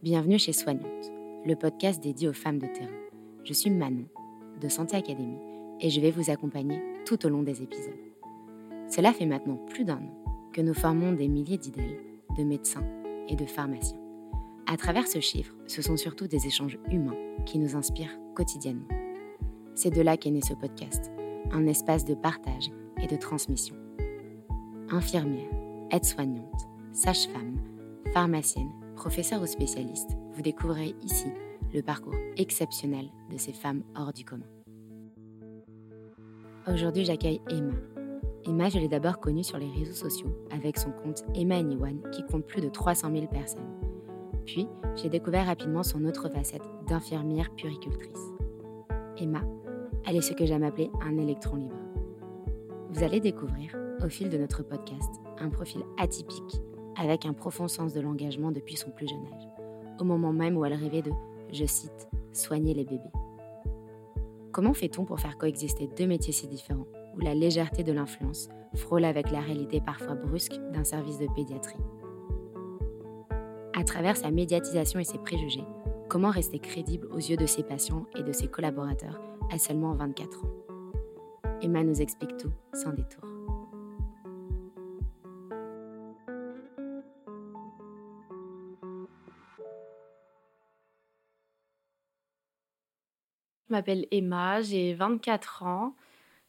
Bienvenue chez Soignante, le podcast dédié aux femmes de terrain. Je suis Manon, de Santé Académie, et je vais vous accompagner tout au long des épisodes. Cela fait maintenant plus d'un an que nous formons des milliers d'idèles, de médecins et de pharmaciens. À travers ce chiffre, ce sont surtout des échanges humains qui nous inspirent quotidiennement. C'est de là qu'est né ce podcast, un espace de partage et de transmission. Infirmières, aides-soignantes, sages-femmes, pharmaciennes, professeurs ou spécialistes, vous découvrirez ici le parcours exceptionnel de ces femmes hors du commun. Aujourd'hui, j'accueille Emma. Emma, je l'ai d'abord connue sur les réseaux sociaux avec son compte Emma Anyone qui compte plus de 300 000 personnes. Puis, j'ai découvert rapidement son autre facette d'infirmière puricultrice. Emma, elle est ce que j'aime appeler un électron libre. Vous allez découvrir, au fil de notre podcast, un profil atypique avec un profond sens de l'engagement depuis son plus jeune âge, au moment même où elle rêvait de, je cite, soigner les bébés. Comment fait-on pour faire coexister deux métiers si différents, où la légèreté de l'influence frôle avec la réalité parfois brusque d'un service de pédiatrie? À travers sa médiatisation et ses préjugés, comment rester crédible aux yeux de ses patients et de ses collaborateurs à seulement 24 ans? Emma nous explique tout sans détour. M'appelle Emma, j'ai 24 ans.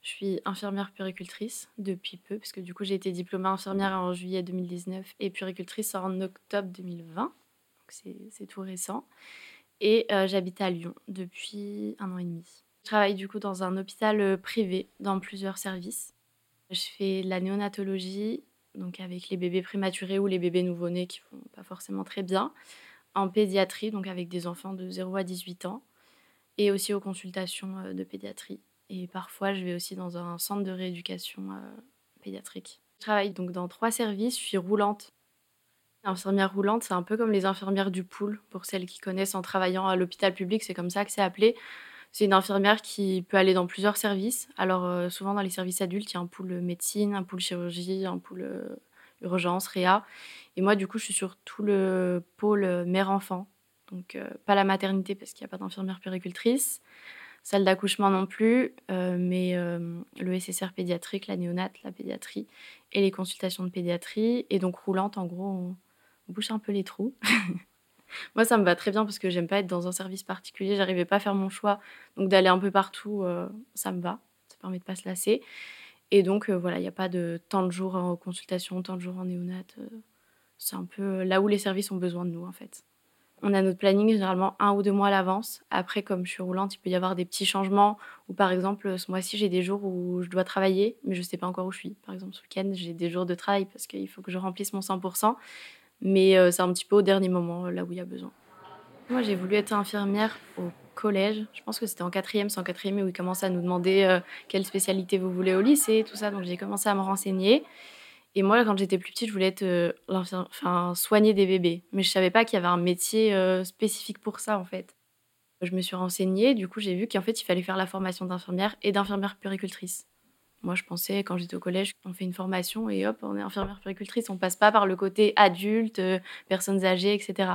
Je suis infirmière puricultrice depuis peu, parce que du coup j'ai été diplômée infirmière en juillet 2019 et puricultrice en octobre 2020. Donc c'est tout récent. Et euh, j'habite à Lyon depuis un an et demi. Je travaille du coup dans un hôpital euh, privé, dans plusieurs services. Je fais la néonatologie, donc avec les bébés prématurés ou les bébés nouveau-nés qui vont pas forcément très bien. En pédiatrie, donc avec des enfants de 0 à 18 ans et aussi aux consultations euh, de pédiatrie. Et parfois, je vais aussi dans un centre de rééducation euh, pédiatrique. Je travaille donc dans trois services, je suis roulante. Infirmière roulante, c'est un peu comme les infirmières du pool, pour celles qui connaissent en travaillant à l'hôpital public, c'est comme ça que c'est appelé. C'est une infirmière qui peut aller dans plusieurs services. Alors, euh, souvent dans les services adultes, il y a un pool médecine, un pool chirurgie, un pool urgence, réa. Et moi, du coup, je suis sur tout le pôle mère-enfant. Donc, euh, pas la maternité parce qu'il n'y a pas d'infirmière péricultrice, salle d'accouchement non plus, euh, mais euh, le SSR pédiatrique, la néonate, la pédiatrie et les consultations de pédiatrie. Et donc, roulante, en gros, on, bouche un peu les trous. Moi, ça me va très bien parce que j'aime pas être dans un service particulier. J'arrivais pas à faire mon choix. Donc, d'aller un peu partout, ça me va. Ça permet de pas se lasser. Et donc, voilà, il n'y a pas de temps de jour en consultation, temps de jour en néonate. c'est un peu là où les services ont besoin de nous, en fait. On a notre planning généralement un ou deux mois à l'avance. Après, comme je suis roulante, il peut y avoir des petits changements. Ou par exemple, ce mois-ci, j'ai des jours où je dois travailler, mais je ne sais pas encore où je suis. Par exemple, ce week-end, j'ai des jours de travail parce qu'il faut que je remplisse mon 100%. Mais euh, c'est un petit peu au dernier moment, là où il y a besoin. Moi, j'ai voulu être infirmière au collège. Je pense que c'était en quatrième, c'est en quatrième où ils commencent à nous demander euh, quelle spécialité vous voulez au lycée, tout ça. Donc j'ai commencé à me renseigner. Et moi, quand j'étais plus petite, je voulais être, euh, enfin, soigner des bébés. Mais je savais pas qu'il y avait un métier euh, spécifique pour ça, en fait. Je me suis renseignée, du coup, j'ai vu qu'en fait, il fallait faire la formation d'infirmière et d'infirmière puricultrice. Moi, je pensais, quand j'étais au collège, on fait une formation et hop, on est infirmière puricultrice. On passe pas par le côté adulte, euh, personnes âgées, etc.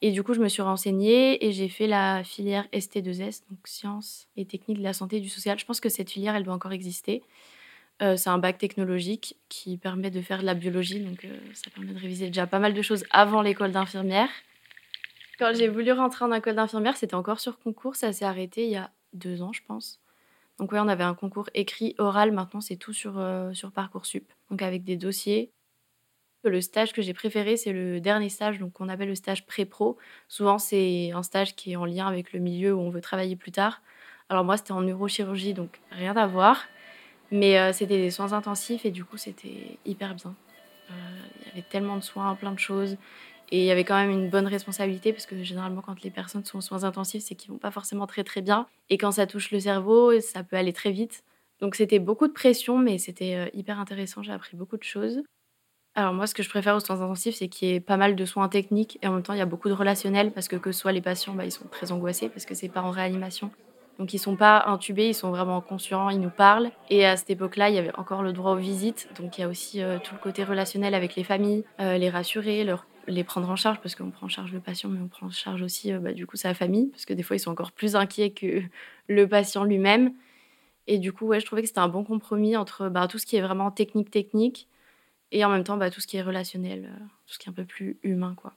Et du coup, je me suis renseignée et j'ai fait la filière ST2S, donc sciences et techniques de la santé et du social. Je pense que cette filière, elle doit encore exister. Euh, c'est un bac technologique qui permet de faire de la biologie, donc euh, ça permet de réviser déjà pas mal de choses avant l'école d'infirmière. Quand j'ai voulu rentrer en école d'infirmière, c'était encore sur concours, ça s'est arrêté il y a deux ans, je pense. Donc oui, on avait un concours écrit, oral, maintenant c'est tout sur, euh, sur Parcoursup, donc avec des dossiers. Le stage que j'ai préféré, c'est le dernier stage, donc qu'on appelle le stage pré-pro. Souvent, c'est un stage qui est en lien avec le milieu où on veut travailler plus tard. Alors moi, c'était en neurochirurgie, donc rien à voir. Mais euh, c'était des soins intensifs et du coup, c'était hyper bien. Euh, il y avait tellement de soins, plein de choses. Et il y avait quand même une bonne responsabilité parce que généralement, quand les personnes sont en soins intensifs, c'est qu'ils vont pas forcément très très bien. Et quand ça touche le cerveau, ça peut aller très vite. Donc c'était beaucoup de pression, mais c'était euh, hyper intéressant. J'ai appris beaucoup de choses. Alors moi, ce que je préfère aux soins intensifs, c'est qu'il y ait pas mal de soins techniques et en même temps, il y a beaucoup de relationnels parce que que soit les patients, bah, ils sont très angoissés parce que c'est pas en réanimation. Donc ils sont pas intubés, ils sont vraiment conscients, ils nous parlent. Et à cette époque-là, il y avait encore le droit aux visites. Donc il y a aussi euh, tout le côté relationnel avec les familles, euh, les rassurer, les prendre en charge parce qu'on prend en charge le patient, mais on prend en charge aussi bah, du coup sa famille parce que des fois ils sont encore plus inquiets que le patient lui-même. Et du coup, ouais, je trouvais que c'était un bon compromis entre bah, tout ce qui est vraiment technique technique et en même temps bah, tout ce qui est relationnel, tout ce qui est un peu plus humain quoi.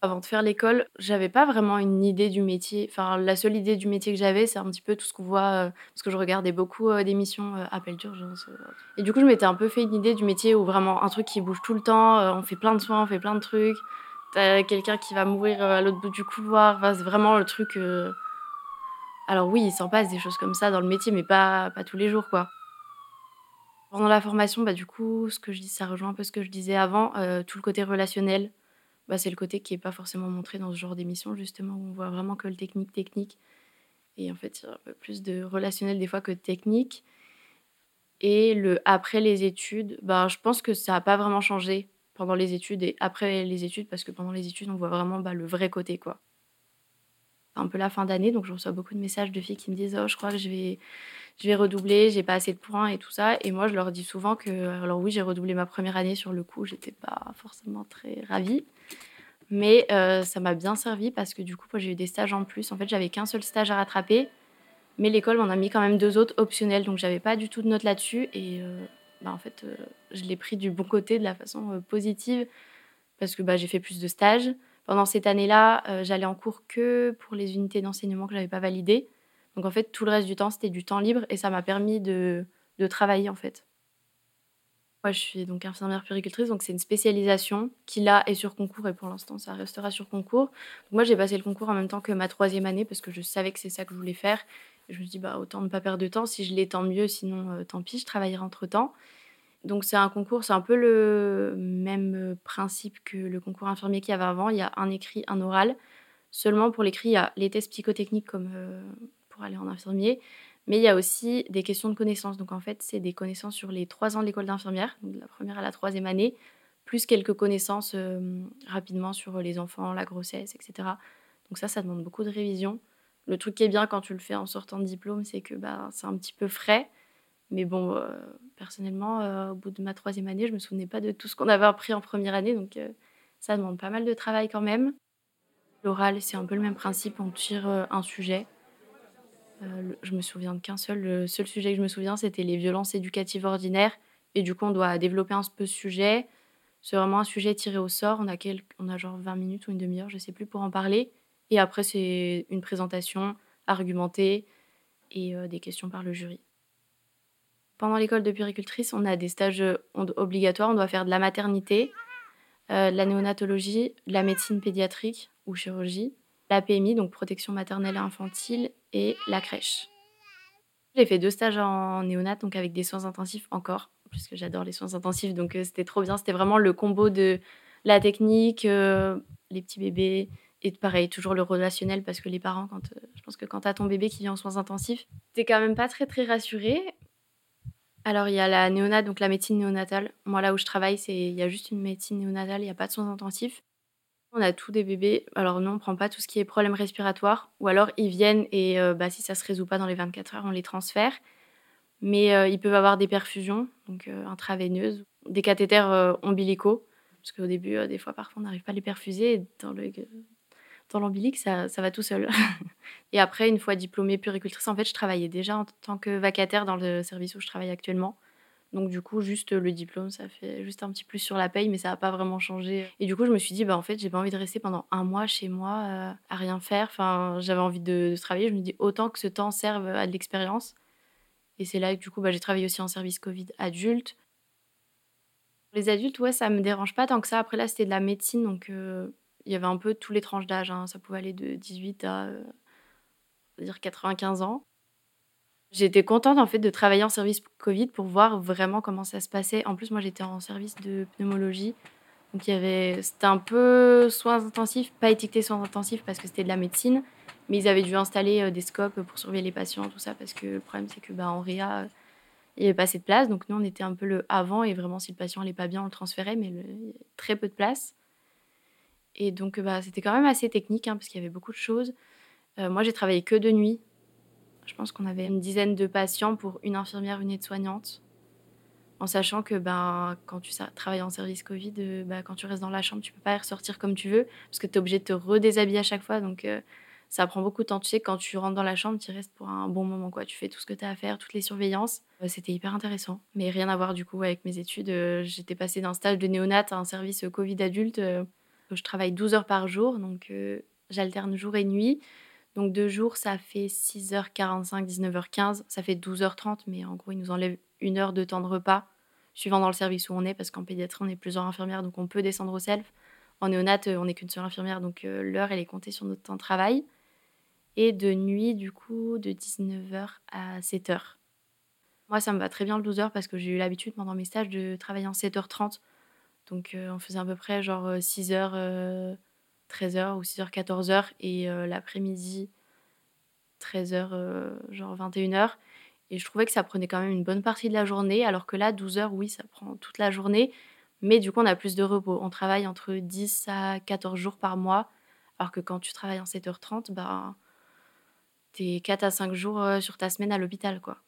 Avant de faire l'école, j'avais pas vraiment une idée du métier. Enfin, la seule idée du métier que j'avais, c'est un petit peu tout ce qu'on voit, euh, parce que je regardais beaucoup euh, d'émissions euh, appel d'urgence. et du coup, je m'étais un peu fait une idée du métier où vraiment un truc qui bouge tout le temps, on fait plein de soins, on fait plein de trucs. T'as quelqu'un qui va mourir à l'autre bout du couloir. C'est vraiment le truc. Alors oui, il s'en passe des choses comme ça dans le métier, mais pas, pas tous les jours, quoi. Pendant la formation, bah, du coup, ce que je dis, ça rejoint un peu ce que je disais avant, tout le côté relationnel. Bah, c'est le côté qui est pas forcément montré dans ce genre d'émission, justement, où on voit vraiment que le technique, technique. Et en fait, il y a un peu plus de relationnel des fois que de technique. Et le après les études, bah, je pense que ça n'a pas vraiment changé pendant les études et après les études, parce que pendant les études, on voit vraiment bah, le vrai côté, quoi. Un peu la fin d'année, donc je reçois beaucoup de messages de filles qui me disent Oh, je crois que je vais, je vais redoubler, j'ai pas assez de points et tout ça. Et moi, je leur dis souvent que, alors oui, j'ai redoublé ma première année sur le coup, j'étais pas forcément très ravie. Mais euh, ça m'a bien servi parce que du coup, j'ai eu des stages en plus. En fait, j'avais qu'un seul stage à rattraper, mais l'école m'en a mis quand même deux autres optionnels, donc j'avais pas du tout de notes là-dessus. Et euh, bah, en fait, euh, je l'ai pris du bon côté, de la façon positive, parce que bah, j'ai fait plus de stages. Pendant cette année-là, j'allais en cours que pour les unités d'enseignement que j'avais pas validées. Donc en fait, tout le reste du temps, c'était du temps libre et ça m'a permis de, de travailler en fait. Moi, je suis donc infirmière puricultrice, donc c'est une spécialisation qui là est sur concours et pour l'instant ça restera sur concours. Moi j'ai passé le concours en même temps que ma troisième année parce que je savais que c'est ça que je voulais faire. je me dis bah autant ne pas perdre de temps, si je l'ai tant mieux, sinon euh, tant pis, je travaillerai entre temps. Donc c'est un concours, c'est un peu le même principe que le concours infirmier qu'il y avait avant. Il y a un écrit, un oral. Seulement pour l'écrit, il y a les tests psychotechniques comme euh, pour aller en infirmier, mais il y a aussi des questions de connaissances. Donc en fait, c'est des connaissances sur les trois ans de l'école d'infirmière, de la première à la troisième année, plus quelques connaissances euh, rapidement sur les enfants, la grossesse, etc. Donc ça, ça demande beaucoup de révision. Le truc qui est bien quand tu le fais en sortant de diplôme, c'est que bah, c'est un petit peu frais. Mais bon, euh, personnellement, euh, au bout de ma troisième année, je me souvenais pas de tout ce qu'on avait appris en première année. Donc ça demande pas mal de travail quand même. L'oral, c'est un peu le même principe. On tire un sujet euh, je me souviens qu'un seul. Le seul sujet que je me souviens, c'était les violences éducatives ordinaires. Et du coup, on doit développer un peu ce sujet. C'est vraiment un sujet tiré au sort. On a, on a genre 20 minutes ou une demi-heure, je sais plus, pour en parler. Et après, c'est une présentation argumentée et euh, des questions par le jury. Pendant l'école de puricultrice, on a des stages obligatoires. On doit faire de la maternité, euh, de la néonatologie, de la médecine pédiatrique ou chirurgie, la PMI, donc protection maternelle et infantile, et la crèche. J'ai fait deux stages en néonat, donc avec des soins intensifs encore, puisque j'adore les soins intensifs, donc euh, c'était trop bien. C'était vraiment le combo de la technique, euh, les petits bébés, et pareil, toujours le relationnel, parce que les parents, quand, euh, je pense que quand tu as ton bébé qui vient en soins intensifs, t'es quand même pas très très rassuré. Alors il y a la néonate, donc la médecine néonatale. Moi là où je travaille, c'est il y a juste une médecine néonatale, il n'y a pas de soins intensifs. On a tous des bébés. Alors nous, on prend pas tout ce qui est problème respiratoire. Ou alors, ils viennent et euh, bah, si ça se résout pas dans les 24 heures, on les transfère. Mais euh, ils peuvent avoir des perfusions, donc euh, intraveineuses, des cathéters ombilicaux. Parce qu'au début, des fois, parfois, on n'arrive pas à les perfuser. dans le dans l'ombilic, ça, ça va tout seul. et après, une fois diplômée puricultrice, en fait, je travaillais déjà en tant que vacataire dans le service où je travaille actuellement. Donc du coup, juste le diplôme, ça fait juste un petit plus sur la paye, mais ça n'a pas vraiment changé. Et du coup, je me suis dit, bah en fait, j'ai pas envie de rester pendant un mois chez moi euh, à rien faire. Enfin, j'avais envie de, travailler. Je me dis autant que ce temps serve à de l'expérience. Et c'est là que du coup, bah, j'ai travaillé aussi en service Covid adulte. Les adultes, ouais, ça me dérange pas tant que ça. Après là, c'était de la médecine, donc euh, il y avait un peu tous les tranches d'âge. Hein. Ça pouvait aller de 18 à euh, dire 95 ans. J'étais contente en fait de travailler en service Covid pour voir vraiment comment ça se passait. En plus, moi j'étais en service de pneumologie. Donc avait c'était un peu soins intensifs, pas étiqueté soins intensifs parce que c'était de la médecine, mais ils avaient dû installer euh, des scopes pour surveiller les patients tout ça parce que le problème c'est que bah en réa il n'y avait pas assez de place. Donc nous on était un peu le avant et vraiment si le patient n'allait pas bien on le transférait mais avait très peu de place. Et donc bah c'était quand même assez technique hein, parce qu'il y avait beaucoup de choses. Euh, moi j'ai travaillé que de nuit je pense qu'on avait une dizaine de patients pour une infirmière, une aide-soignante. en sachant que ben, quand tu travailles en service Covid, euh, bah, quand tu restes dans la chambre, tu peux pas ressortir comme tu veux parce que tu es obligé de te redéshabiller à chaque fois. Donc, euh, ça prend beaucoup de temps. Tu sais, quand tu rentres dans la chambre, tu restes pour un bon moment. quoi. Tu fais tout ce que tu as à faire, toutes les surveillances. Euh, c'était hyper intéressant. Mais rien à voir du coup avec mes études. J'étais passée d'un stage de néonat à un service Covid adulte. Je travaille 12 heures par jour, donc j'alterne jour et nuit. Donc deux jours, ça fait 6h45, 19h15. Ça fait 12h30, mais en gros, ils nous enlèvent une heure de temps de repas, suivant dans le service où on est, parce qu'en pédiatrie, on est plusieurs infirmières, donc on peut descendre au self. En néonat, euh, on n'est qu'une seule infirmière, donc euh, l'heure, elle est comptée sur notre temps de travail. Et de nuit, du coup, de 19h à 7h. Moi, ça me va très bien le 12h parce que j'ai eu l'habitude pendant mes stages de travailler en 7h30. Donc, on faisait à peu près genre 6h, 13h ou 6h, 14h. Et l'après-midi, 13h, genre 21h. Et je trouvais que ça prenait quand même une bonne partie de la journée, alors que là, 12 heures, oui, ça prend toute la journée. Mais du coup, on a plus de repos. On travaille entre 10 à 14 jours par mois, alors que quand tu travailles en 7h30, bah, t'es 4 à 5 jours sur ta semaine à l'hôpital, quoi.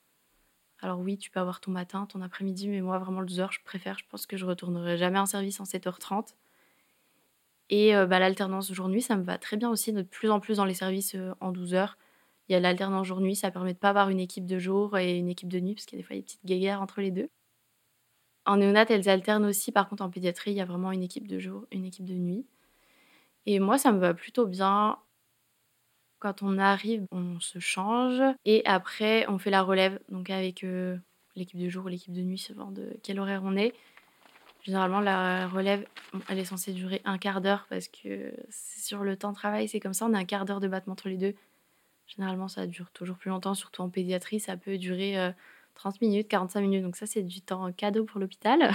Alors oui, tu peux avoir ton matin, ton après-midi, mais moi, vraiment, le 12 heures, je préfère. Je pense que je retournerai jamais en service en 7h30. Et euh, bah, l'alternance jour-nuit, ça me va très bien aussi, de plus en plus dans les services euh, en 12 heures. Il y a l'alternance jour-nuit, ça permet de pas avoir une équipe de jour et une équipe de nuit, parce qu'il y a des fois des petites guéguerres entre les deux. En néonat, elles alternent aussi. Par contre, en pédiatrie, il y a vraiment une équipe de jour, une équipe de nuit. Et moi, ça me va plutôt bien. Quand on arrive, on se change et après, on fait la relève. Donc avec euh, l'équipe de jour ou l'équipe de nuit, selon de quel horaire on est. Généralement, la relève, elle est censée durer un quart d'heure parce que sur le temps de travail, c'est comme ça. On a un quart d'heure de battement entre les deux. Généralement, ça dure toujours plus longtemps, surtout en pédiatrie, ça peut durer 30 euh, minutes, 45 minutes. Donc ça, c'est du temps cadeau pour l'hôpital.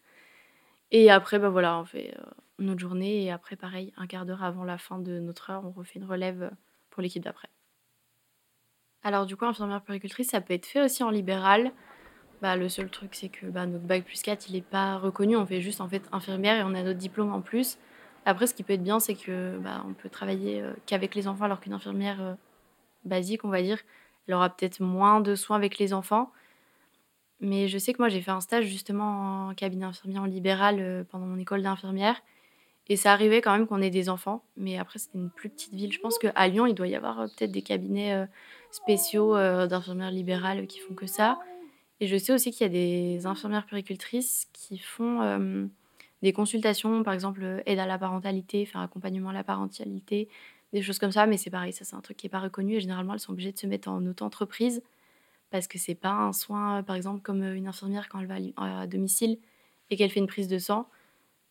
et après, bah voilà, on fait euh, notre journée. Et après, pareil, un quart d'heure avant la fin de notre heure, on refait une relève euh, pour l'équipe d'après. Alors du coup, infirmière puricultrice, ça peut être fait aussi en libéral. Bah, le seul truc, c'est que bah, notre bac plus 4, il n'est pas reconnu. On fait juste en fait infirmière et on a notre diplôme en plus. Après, ce qui peut être bien, c'est que bah, on peut travailler qu'avec les enfants, alors qu'une infirmière basique, on va dire. Elle aura peut-être moins de soins avec les enfants. Mais je sais que moi, j'ai fait un stage justement en cabinet infirmier en libéral euh, pendant mon école d'infirmière. Et ça arrivait quand même qu'on ait des enfants. Mais après, c'était une plus petite ville. Je pense qu'à Lyon, il doit y avoir euh, peut-être des cabinets euh, spéciaux d'infirmières libérales qui font que ça. Et je sais aussi qu'il y a des infirmières puricultrices qui font des consultations, par exemple aide à la parentalité, faire accompagnement à la parentalité, des choses comme ça. Mais c'est pareil, ça c'est un truc qui n'est pas reconnu et généralement elles sont obligées de se mettre en auto-entreprise parce que c'est pas un soin, euh, par exemple, comme euh, une infirmière quand elle va à domicile et qu'elle fait une prise de sang.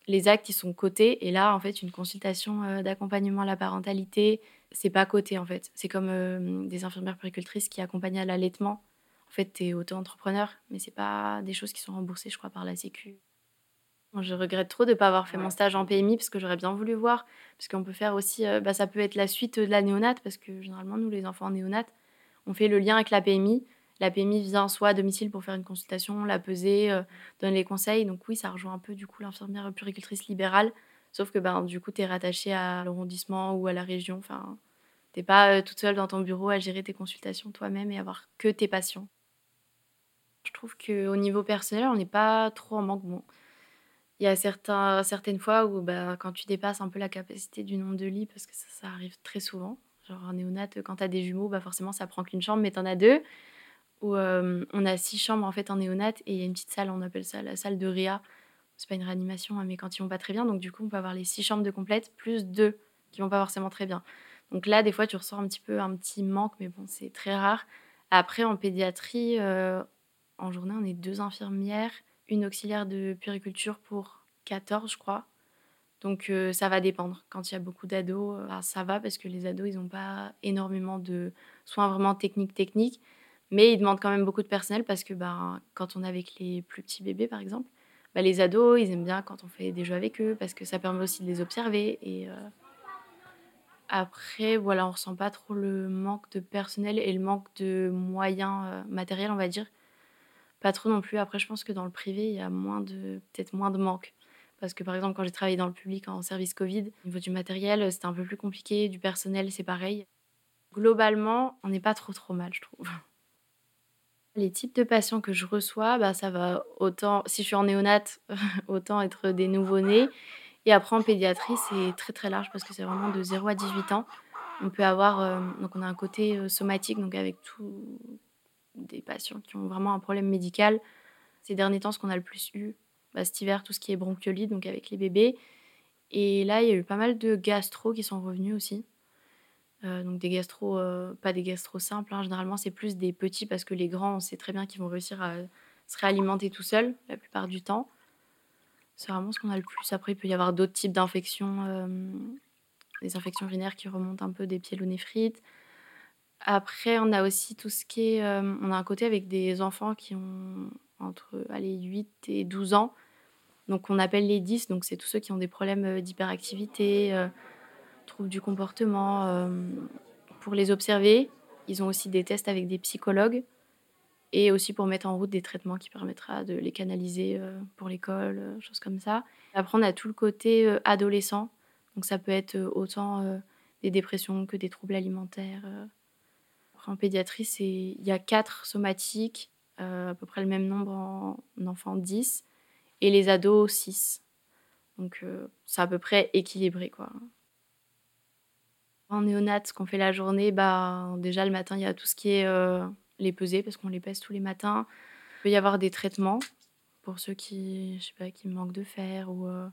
Les actes, ils sont cotés. Et là, en fait, une consultation euh, d'accompagnement à la parentalité, c'est pas coté, en fait. C'est comme des infirmières puricultrices qui accompagnent à l'allaitement. En fait, tu es auto-entrepreneur, mais c'est pas des choses qui sont remboursées, je crois, par la Sécu. Je regrette trop de ne pas avoir fait mon stage en PMI parce que j'aurais bien voulu voir. Parce qu'on peut faire aussi, euh, bah, ça peut être la suite de la néonate parce que généralement, nous, les enfants en néonate, on fait le lien avec la PMI. La PMI vient soit à domicile pour faire une consultation, la peser, euh, donner les conseils. Donc oui, ça rejoint un peu du coup l'infirmière puricultrice libérale. Sauf que ben, du coup, tu es rattaché à l'arrondissement ou à la région. Enfin, tu pas euh, toute seule dans ton bureau à gérer tes consultations toi-même et avoir que tes patients. Je trouve qu'au niveau personnel, on n'est pas trop en manque. Bon, il y a certaines fois où bah, quand tu dépasses un peu la capacité du nombre de lits, parce que ça, arrive très souvent, genre en néonat, quand tu as des jumeaux, bah forcément ça prend qu'une chambre, mais tu en as deux, où on a six chambres en fait en néonat, et il y a une petite salle, on appelle ça la salle de réa. C'est pas une réanimation, hein, mais quand ils vont pas très bien, donc du coup on peut avoir les six chambres de complète, plus deux qui vont pas forcément très bien. Donc là, des fois, tu ressens un petit peu un petit manque, mais bon, c'est très rare. Après, en pédiatrie, euh, en journée, on est deux infirmières une auxiliaire de puriculture pour 14, je crois. Donc euh, ça va dépendre. Quand il y a beaucoup d'ados, euh, bah, ça va parce que les ados, ils n'ont pas énormément de soins vraiment techniques techniques, mais ils demandent quand même beaucoup de personnel parce que bah, quand on est avec les plus petits bébés, par exemple, bah, les ados, ils aiment bien quand on fait des jeux avec eux parce que ça permet aussi de les observer. Et euh, après, voilà, on ressent pas trop le manque de personnel et le manque de moyens matériels, on va dire. Pas trop non plus. Après, je pense que dans le privé, il y a peut-être moins de manque. Parce que par exemple, quand j'ai travaillé dans le public en service Covid, au niveau du matériel, c'était un peu plus compliqué. Du personnel, c'est pareil. Globalement, on n'est pas trop trop mal, je trouve. Les types de patients que je reçois, bah, ça va autant si je suis en néonate, autant être des nouveau-nés et après en pédiatrie, c'est très, très large parce que c'est vraiment de 0 à 18 ans. On peut avoir, hem, donc on a un côté, heu, somatique, donc avec tous des patients qui ont vraiment un problème médical. Ces derniers temps, ce qu'on a le plus eu, bah, cet hiver, tout ce qui est bronchiolite, donc avec les bébés et là, il y a eu pas mal de gastro qui sont revenus aussi. Heu, donc des gastro, heu, pas des gastro simples, hein, généralement, c'est plus des petits parce que les grands, on sait très bien qu'ils vont réussir à se réalimenter tout seuls, la plupart du temps. C'est vraiment ce qu'on a le plus. Après, il peut y avoir d'autres types d'infections, hem, des infections urinaires qui remontent un peu des pyélonéphrite. Après, on a aussi tout ce qui est, on a un côté avec des enfants qui ont entre, allez, 8 et 12 ans, donc on appelle les 10, donc c'est tous ceux qui ont des problèmes, d'hyperactivité, troubles du comportement, hem, pour les observer, ils ont aussi des tests avec des psychologues et aussi pour mettre en route des traitements qui permettra de les canaliser, heu, pour l'école, heu, choses comme ça. Après on a tout le côté, adolescent, donc ça peut être, autant, des dépressions que des troubles alimentaires, en pédiatrie, il y a 4 somatiques, à peu près le même nombre en enfants, 10 et les ados, 6. Donc c'est à peu près équilibré, quoi. En néonate, ce qu'on fait la journée, bah, déjà le matin, il y a tout ce qui est, heu, les pesées parce qu'on les pèse tous les matins. Il peut y avoir des traitements pour ceux qui, je sais pas, qui manquent de fer ou heu,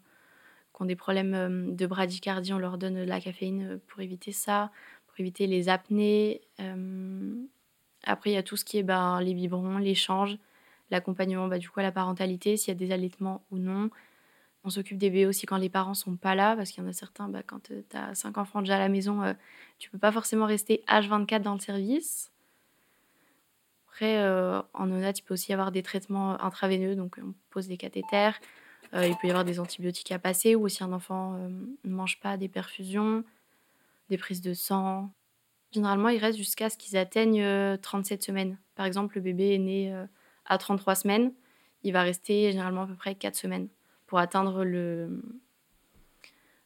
qui ont des problèmes, hem, de bradycardie, on leur donne de la caféine, pour éviter ça, pour éviter les apnées. Après il y a tout ce qui est, ben, les biberons, l'échange, l'accompagnement, bah, du coup la parentalité, s'il y a des allaitements ou non. On s'occupe des bébés aussi quand les parents sont pas là, parce qu'il y en a certains, bah, quand, heu, tu as 5 enfants déjà à la maison, heu, tu peux pas forcément rester H24 dans le service. Après, heu, en néonate, il peut aussi y avoir des traitements intraveineux, donc on pose des cathéters. Il peut y avoir des antibiotiques à passer ou si un enfant, ne mange pas, des perfusions, des prises de sang. Généralement, ils restent jusqu'à ce qu'ils atteignent, heu, 37 semaines. Par exemple, le bébé est né, à 33 semaines, il va rester généralement à peu près 4 semaines pour atteindre le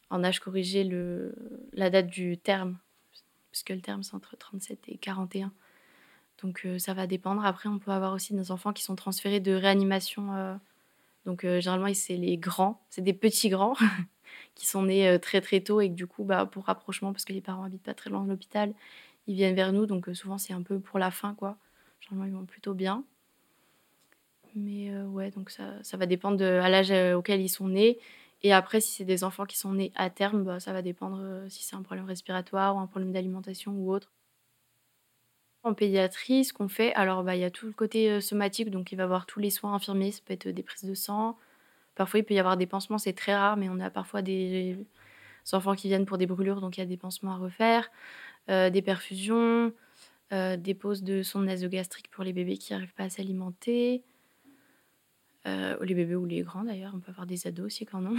en âge corrigé, le la date du terme, puisque le terme, c'est entre 37 et 41. Donc heu, ça va dépendre. Après, on peut avoir aussi des enfants qui sont transférés de réanimation, heu, donc heu, généralement, c'est les grands, c'est des petits grands qui sont nés, heu, très, très tôt et que du coup, bah, pour rapprochement, parce que les parents habitent pas très loin de l'hôpital, ils viennent vers nous, donc souvent, c'est un peu pour la fin, quoi. Généralement, ils vont plutôt bien. Mais heu, ouais, donc ça ça va dépendre de à l'âge, heu, auquel ils sont nés et après si c'est des enfants qui sont nés à terme, bah, ça va dépendre, heu, si c'est un problème respiratoire ou un problème d'alimentation ou autre. En pédiatrie, ce qu'on fait alors, bah, il y a tout le côté, somatique, donc il va y avoir tous les soins infirmiers, ça peut être, des prises de sang. Parfois, il peut y avoir des pansements, c'est très rare, mais on a parfois des enfants qui viennent pour des brûlures, donc il y a des pansements à refaire, des perfusions, des poses de sonde nasogastrique pour les bébés qui arrivent pas à s'alimenter. Heu, les bébés ou les grands d'ailleurs, on peut avoir des ados aussi qui en ont.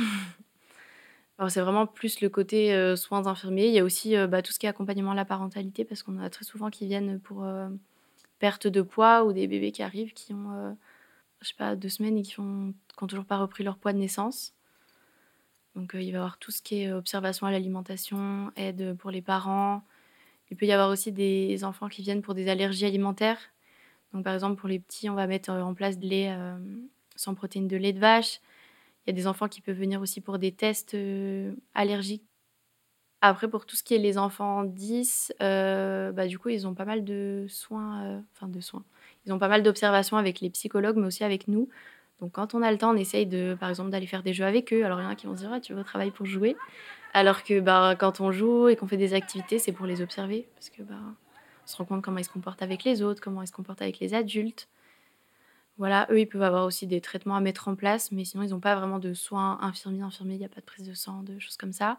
Alors c'est vraiment plus le côté, heu, soins infirmiers. Il y a aussi, heu, bah, tout ce qui est accompagnement à la parentalité parce qu'on a très souvent qui viennent pour, heu, perte de poids ou des bébés qui arrivent qui ont, je sais pas 2 semaines et qui ont qui ont toujours pas repris leur poids de naissance. Donc, il va y avoir tout ce qui est observation à l'alimentation, aide, pour les parents. Il peut y avoir aussi des enfants qui viennent pour des allergies alimentaires. Donc par exemple pour les petits, on va mettre, en place de lait, sans protéines de lait de vache. Il y a des enfants qui peuvent venir aussi pour des tests, heu, allergiques. Après pour tout ce qui est les enfants 10, heu, bah, du coup, ils ont pas mal de soins, enfin de soins. Ils ont pas mal d'observations avec les psychologues, mais aussi avec nous. Donc quand on a le temps, on essaye de par exemple, d'aller faire des jeux avec eux. Alors il y en a qui vont se dire: «Ouais, tu vas au travail pour jouer». Alors que, bah, quand on joue et qu'on fait des activités, c'est pour les observer parce que, bah, on se rend compte comment ils se comportent avec les autres, comment ils se comportent avec les adultes. Voilà, eux, ils peuvent avoir aussi des traitements à mettre en place, mais sinon ils ont pas vraiment de soins infirmiers infirmiers, il y a pas de prise de sang, de choses comme ça.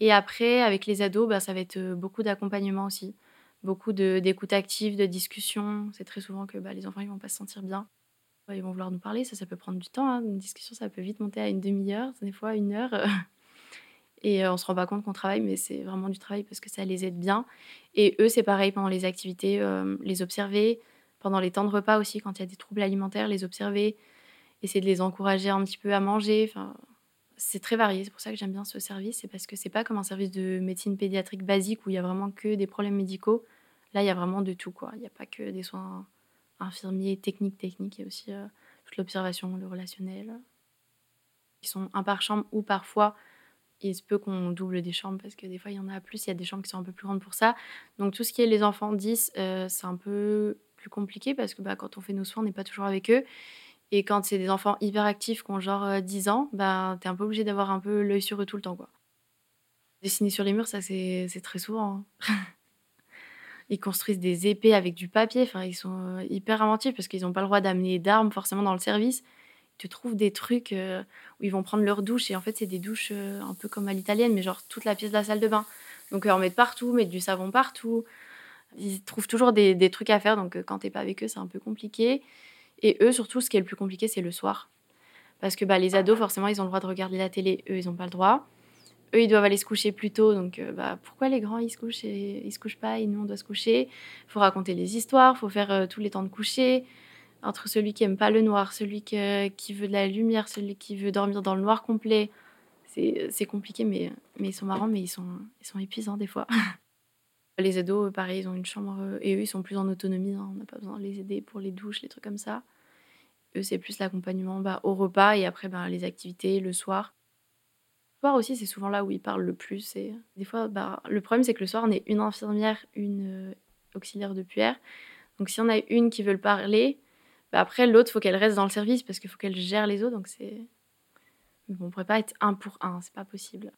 Et après avec les ados, bah, ça va être, heu, beaucoup d'accompagnement aussi. Beaucoup d'écoute active, de discussion. C'est très souvent que, bah, les enfants, ils vont pas se sentir bien. Ils vont vouloir nous parler, ça, ça peut prendre du temps, hein. Une discussion, ça peut vite monter à une 1/2 heure, des fois 1 heure, heu et heu, on se rend pas compte qu'on travaille, mais c'est vraiment du travail parce que ça les aide bien et eux, c'est pareil pendant les activités, hem, les observer. Pendant les temps de repas aussi, quand il y a des troubles alimentaires, les observer, essayer de les encourager un petit peu à manger, enfin, c'est très varié. C'est pour ça que j'aime bien ce service, c'est parce que c'est pas comme un service de médecine pédiatrique basique où il y a vraiment que des problèmes médicaux. Là, il y a vraiment de tout, quoi. Il y a pas que des soins infirmier technique, technique, il y a aussi toute l'observation, le relationnel. Ils sont un par chambre ou parfois il se peut qu'on double des chambres parce que des fois il y en a plus, il y a des chambres qui sont un peu plus grandes pour ça. Donc tout ce qui est les enfants 10, c'est un peu plus compliqué parce que bah, quand on fait nos soins, on n'est pas toujours avec eux. Et quand c'est des enfants hyper actifs qui ont genre 10 ans, bah, tu es un peu obligé d'avoir un peu l'œil sur eux tout le temps. Quoi. Dessiner sur les murs, ça c'est très souvent. Hein. ils construisent des épées avec du papier. Enfin, ils sont hyper inventifs parce qu'ils n'ont pas le droit d'amener d'armes forcément dans le service tu trouves des trucs euh, où ils vont prendre leur douche et en fait c'est des douches euh, un peu comme à l'italienne mais genre toute la pièce de la salle de bain donc euh, en mettre partout mettre du savon partout ils trouvent toujours des, trucs à faire donc quand t'es pas avec eux c'est un peu compliqué. Et eux surtout ce qui est le plus compliqué c'est le soir. Parce que bah, les ados forcément ils ont le droit de regarder la télé. Eux ils ont pas le droit. Eux ils doivent aller se coucher plus tôt donc bah, pourquoi les grands ils se couchent et ils se couchent pas et nous on doit se coucher? Faut raconter les histoires faut faire tous les temps de coucher entre celui qui aime pas le noir, celui qui veut de la lumière, celui qui veut dormir dans le noir complet. C'est compliqué, mais, mais ils sont marrants, mais ils sont, ils sont épuisants des fois. les ados, pareil, ils ont une chambre euh, et eux, ils sont plus en autonomie. Hein. on n'a pas besoin de les aider pour les douches, les trucs comme ça. Eux, c'est plus l'accompagnement bah, au repas et après bah, les activités le soir. Le soir aussi, c'est souvent là où ils parlent le plus. Et des fois, bah, le problème, c'est que le soir, on est une infirmière, une euh, auxiliaire de puère. Donc, si on a une qui veut le parler, après, l'autre, faut qu'elle reste dans le service parce qu'il faut qu'elle gère les autres. Donc, c'est. Bon, on pourrait pas être un pour un, c'est pas possible.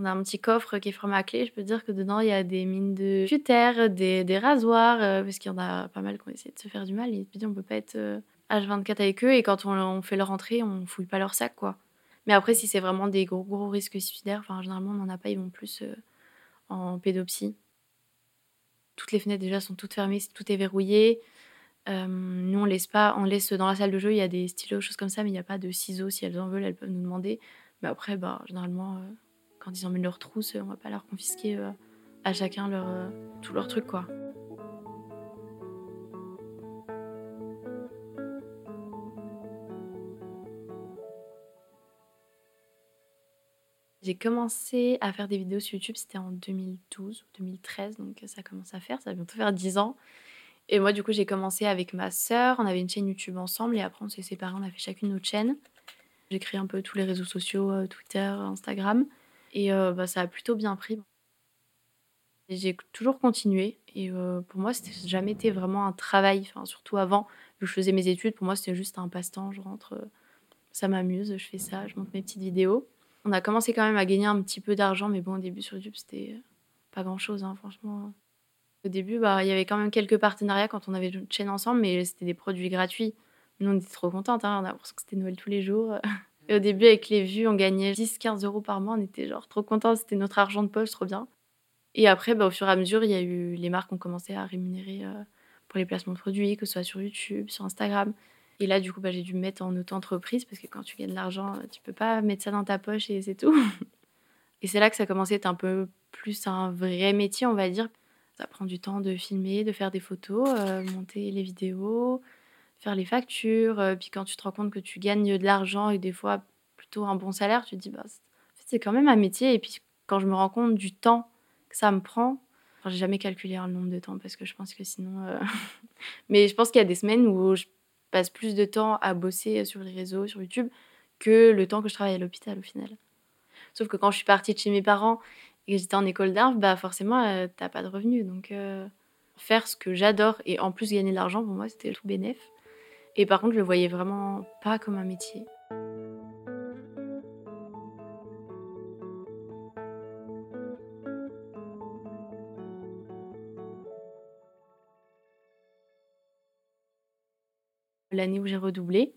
On a un petit coffre qui est fermé à clé. Je peux dire que dedans, il y a des mines de cutter, des, des rasoirs, euh, parce qu'il y en a pas mal qui ont essayé de se faire du mal. Et puis, on peut pas être H24 euh, avec eux. Et quand on, fait leur entrée, on fouille pas leur sac, quoi. Mais après, si c'est vraiment des gros, risques suicidaires, enfin, généralement, on n'en a pas. Ils vont plus euh, en pédopsie. Toutes les fenêtres, déjà, sont toutes fermées, tout est verrouillé. Euh, nous, on laisse pas, on laisse dans la salle de jeu, il y a des stylos, choses comme ça, mais il n'y a pas de ciseaux. Si elles en veulent, elles peuvent nous demander. Mais après, bah, généralement, quand ils emmènent leur trousse, on va pas leur confisquer euh, à chacun leur, tout leur truc, quoi. J'ai commencé à faire des vidéos sur YouTube, c'était en 2012 ou 2013, donc ça commence à faire, ça va bientôt faire 10 ans. Et moi, du coup, j'ai commencé avec ma sœur. On avait une chaîne YouTube ensemble et après, on s'est séparés. On a fait chacune notre chaîne. J'ai créé un peu tous les réseaux sociaux, euh, Twitter, Instagram. Et bah, ça a plutôt bien pris. J'ai toujours continué. Et pour moi, c'était jamais été vraiment un travail. Enfin, surtout avant, vu je faisais mes études, pour moi, c'était juste un passe-temps. Je rentre, ça m'amuse, je fais ça, je monte mes petites vidéos. On a commencé quand même à gagner un petit peu d'argent, mais bon, au début sur YouTube, c'était pas grand-chose, hein, franchement. Au début, bah, il y avait quand même quelques partenariats quand on avait une chaîne ensemble, mais c'était des produits gratuits. Nous, on était trop contentes. Hein, on a l'impression que c'était Noël tous les jours. Et au début, avec les vues, on gagnait 10-15 euros par mois. On était genre trop contents. C'était notre argent de poche, trop bien. Et après, bah, au fur et à mesure, il y a eu les marques ont commencé à rémunérer euh, pour les placements de produits, que ce soit sur YouTube, sur Instagram. Et là, du coup, bah, j'ai dû me mettre en auto-entreprise parce que quand tu gagnes de l'argent, tu peux pas mettre ça dans ta poche et c'est tout. et c'est là que ça commençait à être un peu plus un vrai métier, on va dire. Ça prend du temps de filmer, de faire des photos, euh, monter les vidéos, faire les factures. Euh, puis quand tu te rends compte que tu gagnes de l'argent et des fois plutôt un bon salaire, tu te dis, bah, c'est quand même un métier. Et puis quand je me rends compte du temps que ça me prend, j'ai jamais calculé le nombre de temps parce que je pense que sinon. Euh, mais je pense qu'il y a des semaines où je passe plus de temps à bosser sur les réseaux, sur YouTube, que le temps que je travaille à l'hôpital au final. Sauf que quand je suis partie de chez mes parents et que j'étais en école d'art, bah forcément, euh, t'as pas de revenus. Donc, euh, faire ce que j'adore et en plus gagner de l'argent, pour moi, c'était tout bénéf. Et par contre, je le voyais vraiment pas comme un métier. L'année où j'ai redoublé,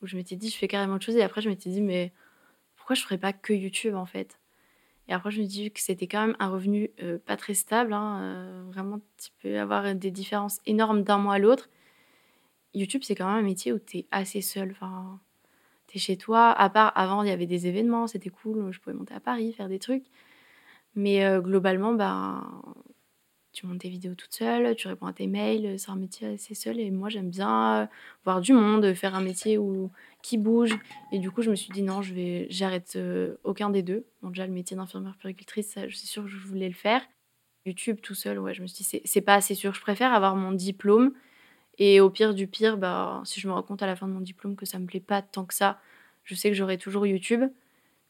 où je m'étais dit, je fais carrément autre chose, et après, je m'étais dit, mais pourquoi je ferais pas que YouTube en fait? Et après, je me dis que c'était quand même un revenu euh, pas très stable. Hein, euh, vraiment, tu peux avoir des différences énormes d'un mois à l'autre. YouTube, c'est quand même un métier où tu es assez seul. Enfin, tu es chez toi. À part, avant, il y avait des événements, c'était cool. Je pouvais monter à Paris, faire des trucs. Mais euh, globalement, ben, tu montes tes vidéos toute seule, tu réponds à tes mails, c'est un métier assez seul. Et moi, j'aime bien euh, voir du monde, faire un métier où, qui bouge. Et du coup, je me suis dit non, je vais, j'arrête euh, aucun des deux. Bon, déjà, le métier d'infirmière puricultrice, ça, je suis sûre que je voulais le faire. YouTube tout seul, ouais, je me suis dit, c'est, c'est pas assez sûr. Je préfère avoir mon diplôme Et au pire du pire, bah, si je me rends compte à la fin de mon diplôme que ça me plaît pas tant que ça, je sais que j'aurai toujours YouTube.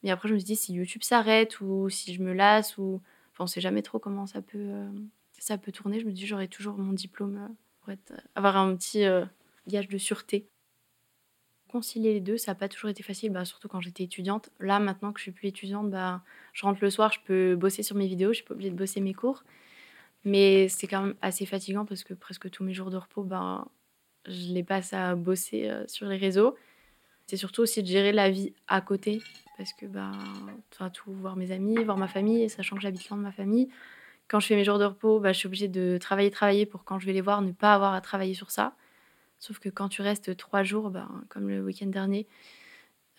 Mais après, je me dis si YouTube s'arrête ou si je me lasse ou. Enfin, on sait jamais trop comment ça peut, euh, ça peut tourner. Je me dis j'aurai toujours mon diplôme euh, pour être, avoir un petit gage de sûreté. Concilier les deux, ça n'a pas toujours été facile, bah, surtout quand j'étais étudiante. Là, maintenant que je suis plus étudiante, bah, je rentre le soir, je peux bosser sur mes vidéos, je suis pas obligée de bosser mes cours. Mais c'est quand même assez fatigant parce que presque tous mes jours de repos, ben, je les passe à bosser euh, sur les réseaux. C'est surtout aussi de gérer la vie à côté parce que ben, tout voir mes amis, voir ma famille, sachant que j'habite loin de ma famille. Quand je fais mes jours de repos, ben, je suis obligée de travailler, travailler pour quand je vais les voir, ne pas avoir à travailler sur ça. Sauf que quand tu restes trois jours, ben, comme le week-end dernier,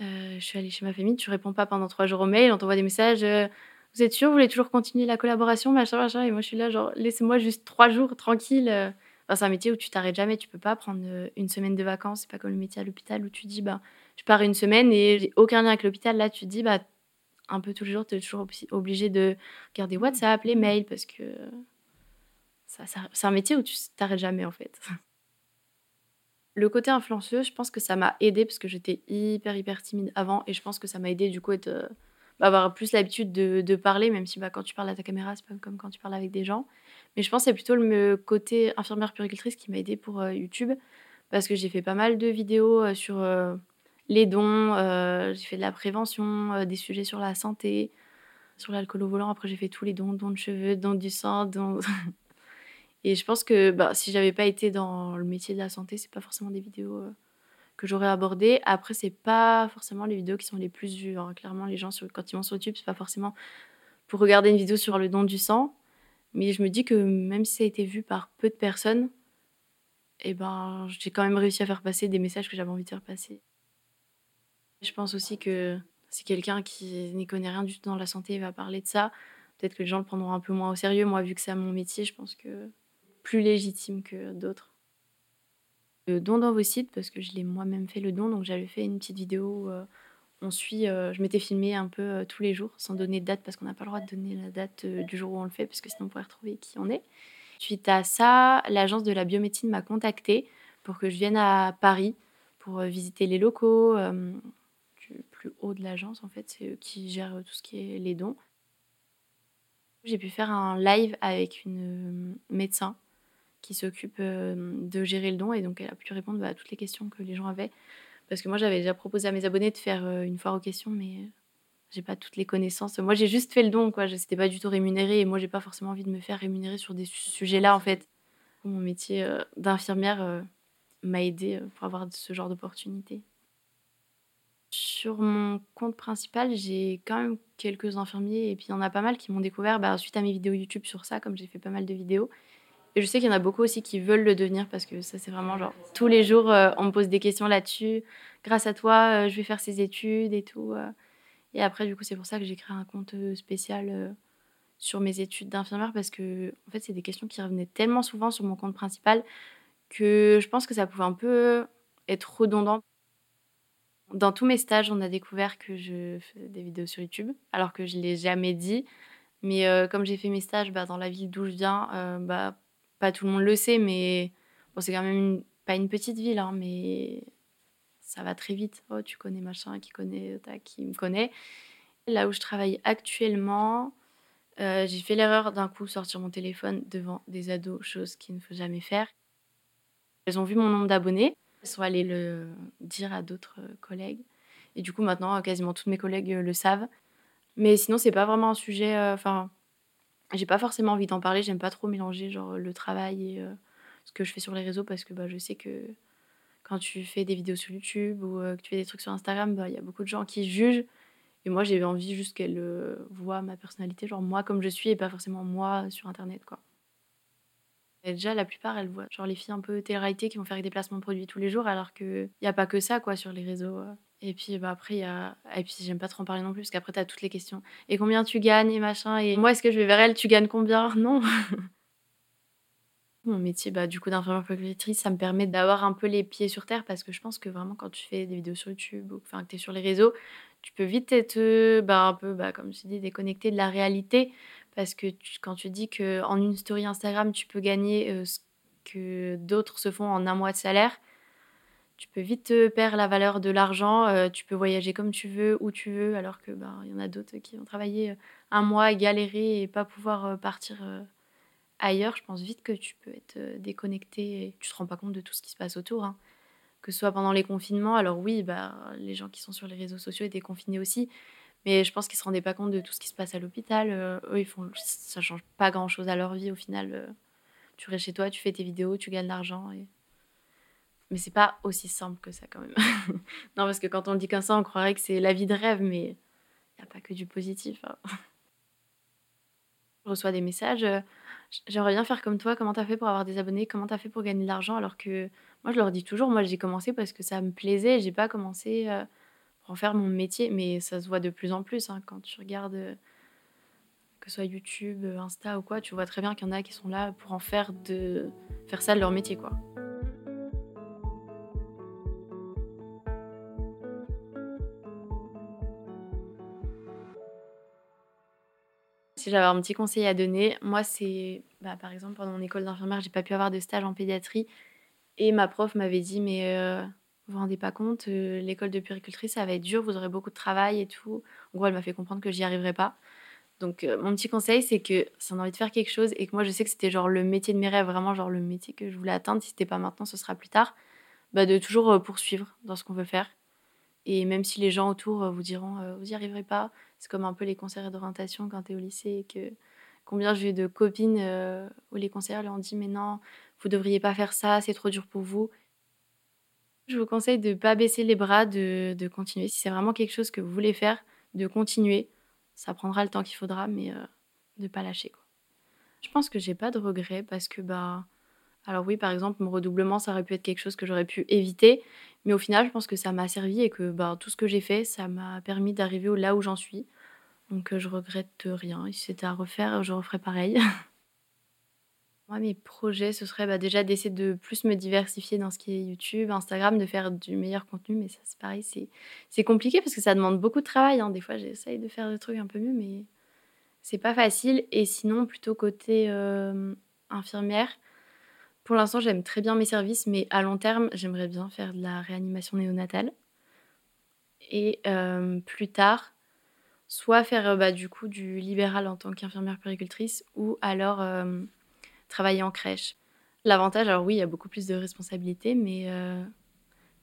euh, je suis allée chez ma famille, tu réponds pas pendant trois jours au mail, on t'envoie des messages. Euh, vous êtes sûr, vous voulez toujours continuer la collaboration, machin, machin? Et moi, je suis là, genre, laissez-moi juste trois jours tranquille. Euh. Enfin, c'est un métier où tu t'arrêtes jamais, tu peux pas prendre euh, une semaine de vacances. C'est pas comme le métier à l'hôpital où tu dis, bah, je pars une semaine et j'ai aucun lien avec l'hôpital. Là, tu te dis, bah, un peu tous les jours, tu es toujours obligé de regarder WhatsApp, les mails, parce que c'est un métier où tu t'arrêtes jamais, en fait. Le côté influenceuse, je pense que ça m'a aidé parce que j'étais hyper, hyper timide avant et je pense que ça m'a aidé du coup être euh, avoir plus l'habitude de, parler, même si bah, quand tu parles à ta caméra, c'est pas comme quand tu parles avec des gens. Mais je pense que c'est plutôt le côté infirmière puricultrice qui m'a aidé pour euh, YouTube, parce que j'ai fait pas mal de vidéos euh, sur euh, les dons, j'ai fait de la prévention, des sujets sur la santé, sur l'alcool au volant. Après, j'ai fait tous les dons, dons de cheveux, dons du sang, dons... Et je pense que bah, si j'avais pas été dans le métier de la santé, c'est pas forcément des vidéos que j'aurais abordé. Après, c'est pas forcément les vidéos qui sont les plus vues. Hein. Clairement, les gens, sur, quand ils vont sur YouTube, c'est pas forcément pour regarder une vidéo sur le don du sang. Mais je me dis que même si ça a été vu par peu de personnes, eh ben, j'ai quand même réussi à faire passer des messages que j'avais envie de faire passer. Je pense aussi que si quelqu'un qui n'y connaît rien du tout dans la santé va parler de ça, peut-être que les gens le prendront un peu moins au sérieux. Moi, vu que c'est mon métier, je pense que plus légitime que d'autres le don dans vos sites parce que je l'ai moi-même fait le don. Donc j'avais fait une petite vidéo où euh, on suit, euh, je m'étais filmé un peu euh, tous les jours sans donner de date parce qu'on n'a pas le droit de donner la date du jour où on le fait parce que sinon on pourrait retrouver qui on est. Suite à ça, l'agence de la biomédecine m'a contacté pour que je vienne à Paris pour visiter les locaux. du plus haut de l'agence en fait, c'est eux qui gèrent tout ce qui est les dons. J'ai pu faire un live avec une médecin qui s'occupe de gérer le don et donc elle a pu répondre bah, à toutes les questions que les gens avaient. Parce que moi j'avais déjà proposé à mes abonnés de faire une foire aux questions, mais j'ai pas toutes les connaissances. Moi j'ai juste fait le don, quoi. Je n'étais pas du tout rémunérée et moi j'ai pas forcément envie de me faire rémunérer sur des sujets-là en fait. Mon métier d'infirmière m'a aidé pour avoir ce genre d'opportunité. Sur mon compte principal, j'ai quand même quelques infirmiers et puis il y en a pas mal qui m'ont découvert bah, suite à mes vidéos YouTube sur ça, comme j'ai fait pas mal de vidéos. Et je sais qu'il y en a beaucoup aussi qui veulent le devenir parce que ça, c'est vraiment genre tous les jours, euh, on me pose des questions là-dessus. Grâce à toi, euh, je vais faire ces études et tout. Euh. Et après, du coup, c'est pour ça que j'ai créé un compte spécial sur mes études d'infirmière parce que, en fait, c'est des questions qui revenaient tellement souvent sur mon compte principal que je pense que ça pouvait un peu être redondant. Dans tous mes stages, on a découvert que je fais des vidéos sur YouTube, alors que je ne l'ai jamais dit. Mais comme j'ai fait mes stages bah, dans la ville d'où je viens, bah, pas tout le monde le sait, mais bon, c'est quand même pas une petite ville, hein, mais ça va très vite. Oh, tu connais machin, qui connaît, qui me connaît. Là où je travaille actuellement, euh, j'ai fait l'erreur d'un coup sortir mon téléphone devant des ados, chose qu'il ne faut jamais faire. Elles ont vu mon nombre d'abonnés, elles sont allées le dire à d'autres collègues. Et du coup, maintenant, quasiment tous mes collègues le savent. Mais sinon, c'est pas vraiment un sujet. Euh, j'ai pas forcément envie d'en parler, j'aime pas trop mélanger genre le travail et euh, ce que je fais sur les réseaux parce que bah, je sais que quand tu fais des vidéos sur YouTube ou euh, que tu fais des trucs sur Instagram, bah, il y a beaucoup de gens qui jugent. Et moi, j'ai envie juste qu'elles euh, voient ma personnalité, genre moi comme je suis et pas forcément moi sur Internet. Et déjà, la plupart, elles voient genre les filles un peu télé qui vont faire des placements de produits tous les jours, alors qu'il n'y a pas que ça, quoi, sur les réseaux. Et puis bah, après, il y a. Et puis j'aime pas trop en parler non plus, parce qu'après, tu as toutes les questions. Et combien tu gagnes et machin. Et moi, est-ce que je vais vers elle Tu gagnes combien? Non. Mon métier, bah, du coup, d'infirmière puéricultrice, ça me permet d'avoir un peu les pieds sur terre, parce que je pense que vraiment, quand tu fais des vidéos sur YouTube ou que tu es sur les réseaux, tu peux vite être bah, un peu, bah, comme je dis, déconnecté de la réalité. Parce que quand tu dis qu'en une story Instagram, tu peux gagner que d'autres se font en un mois de salaire, tu peux vite perdre la valeur de l'argent. Euh, tu peux voyager comme tu veux, où tu veux, alors que ben, y en a d'autres qui ont travaillé un mois, galérer et pas pouvoir partir ailleurs. Je pense vite que tu peux être déconnecté et tu te rends pas compte de tout ce qui se passe autour. Hein. Que ce soit pendant les confinements, alors oui, bah, les gens qui sont sur les réseaux sociaux étaient confinés aussi, mais je pense qu'ils se rendaient pas compte de tout ce qui se passe à l'hôpital. eux, ils font, ça change pas grand chose à leur vie au final. tu restes chez toi, tu fais tes vidéos, tu gagnes de l'argent et mais c'est pas aussi simple que ça quand même. non, parce que quand on dit comme ça, on croirait que c'est la vie de rêve, mais il n'y a pas que du positif. Hein. Je reçois des messages. Euh, j'aimerais bien faire comme toi. Comment t'as fait pour avoir des abonnés Comment t'as fait pour gagner de l'argent Alors que moi, je leur dis toujours, moi, j'ai commencé parce que ça me plaisait. J'ai pas commencé euh, pour en faire mon métier. Mais ça se voit de plus en plus hein, quand tu regardes, euh, que ce soit YouTube, Insta ou quoi. Tu vois très bien qu'il y en a qui sont là pour en faire de faire ça leur métier, quoi. Si j'avais un petit conseil à donner, moi, c'est bah, par exemple pendant mon école d'infirmière, j'ai pas pu avoir de stage en pédiatrie. Et ma prof m'avait dit Mais euh, vous vous rendez pas compte, euh, l'école de puricultrice, ça va être dur, vous aurez beaucoup de travail et tout. En gros, elle m'a fait comprendre que j'y arriverais pas. Donc, euh, mon petit conseil, c'est que si on a envie de faire quelque chose et que moi, je sais que c'était genre le métier de mes rêves, vraiment genre le métier que je voulais atteindre, si c'était pas maintenant, ce sera plus tard, bah, de toujours poursuivre dans ce qu'on veut faire. Et même si les gens autour vous diront Vous y arriverez pas, c'est comme un peu les conseillers d'orientation quand tu es au lycée et que combien j'ai eu de copines euh, où les conseillers leur ont dit mais non, vous devriez pas faire ça, c'est trop dur pour vous. Je vous conseille de ne pas baisser les bras, de, de continuer. Si c'est vraiment quelque chose que vous voulez faire, de continuer. Ça prendra le temps qu'il faudra, mais euh, de ne pas lâcher. Quoi. Je pense que j'ai pas de regrets parce que bah alors oui, par exemple, mon redoublement, ça aurait pu être quelque chose que j'aurais pu éviter, mais au final, je pense que ça m'a servi et que bah, tout ce que j'ai fait, ça m'a permis d'arriver là où j'en suis. Donc euh, je regrette rien. si c'était à refaire, je referais pareil. Moi, mes projets, ce serait bah, déjà d'essayer de plus me diversifier dans ce qui est YouTube, Instagram, de faire du meilleur contenu. Mais ça, c'est pareil, c'est compliqué parce que ça demande beaucoup de travail. Hein. Des fois, j'essaye de faire des trucs un peu mieux, mais c'est pas facile. Et sinon, plutôt côté euh, infirmière, pour l'instant, j'aime très bien mes services, mais à long terme, j'aimerais bien faire de la réanimation néonatale. Et euh, plus tard, soit faire euh, bah, du coup du libéral en tant qu'infirmière péricultrice, ou alors travailler en crèche. L'avantage, alors oui, il y a beaucoup plus de responsabilités, mais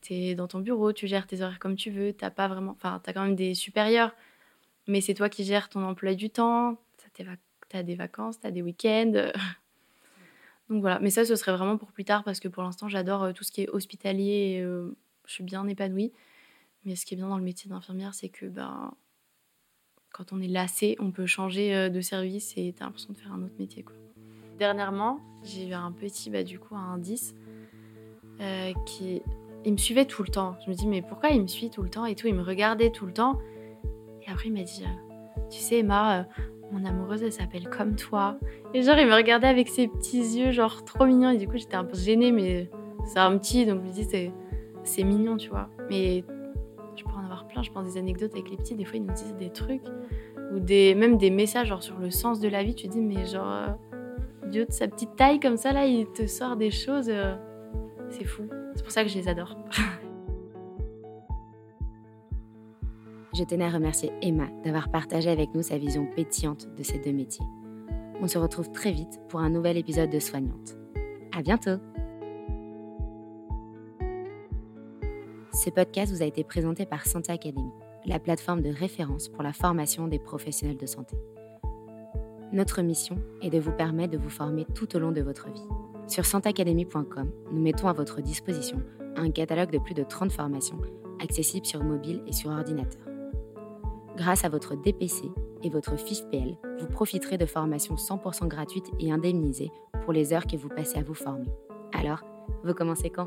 tu es dans ton bureau, tu gères tes horaires comme tu veux, t'as pas vraiment, enfin, as quand même des supérieurs, mais c'est toi qui gères ton emploi du temps, tu as des vacances, tu as des week-ends. Donc voilà, mais ça, ce serait vraiment pour plus tard parce que pour l'instant, j'adore euh, tout ce qui est hospitalier. Euh, je suis bien épanouie. Mais ce qui est bien dans le métier d'infirmière, c'est que ben, quand on est lassé, on peut changer euh, de service et t'as l'impression de faire un autre métier. Quoi. Dernièrement, j'ai eu un petit, bah, du coup, un 10 qui. Il me suivait tout le temps. Je me dis, mais pourquoi il me suit tout le temps et tout? Il me regardait tout le temps. Et après, il m'a dit, tu sais, Emma, mon amoureuse, elle s'appelle comme toi. Et genre, il me regardait avec ses petits yeux, genre trop mignons. Et du coup, j'étais un peu gênée, mais c'est un petit, donc je me dis, c'est, mignon, tu vois. Mais je pourrais en avoir plein, je pense, des anecdotes avec les petits. Des fois, ils nous disent des trucs, ou des, même des messages, genre sur le sens de la vie. Tu dis, mais genre, euh, De sa petite taille comme ça, là, il te sort des choses. Euh, c'est fou. C'est pour ça que je les adore. je tenais à remercier Emma d'avoir partagé avec nous sa vision pétillante de ces deux métiers. On se retrouve très vite pour un nouvel épisode de Soignante. À bientôt! Ce podcast vous a été présenté par Santé Academy, la plateforme de référence pour la formation des professionnels de santé. Notre mission est de vous permettre de vous former tout au long de votre vie. Sur santeacademy.com, nous mettons à votre disposition un catalogue de plus de 30 formations accessibles sur mobile et sur ordinateur. Grâce à votre DPC et votre FIFPL, vous profiterez de formations 100% gratuites et indemnisées pour les heures que vous passez à vous former. Alors, vous commencez quand?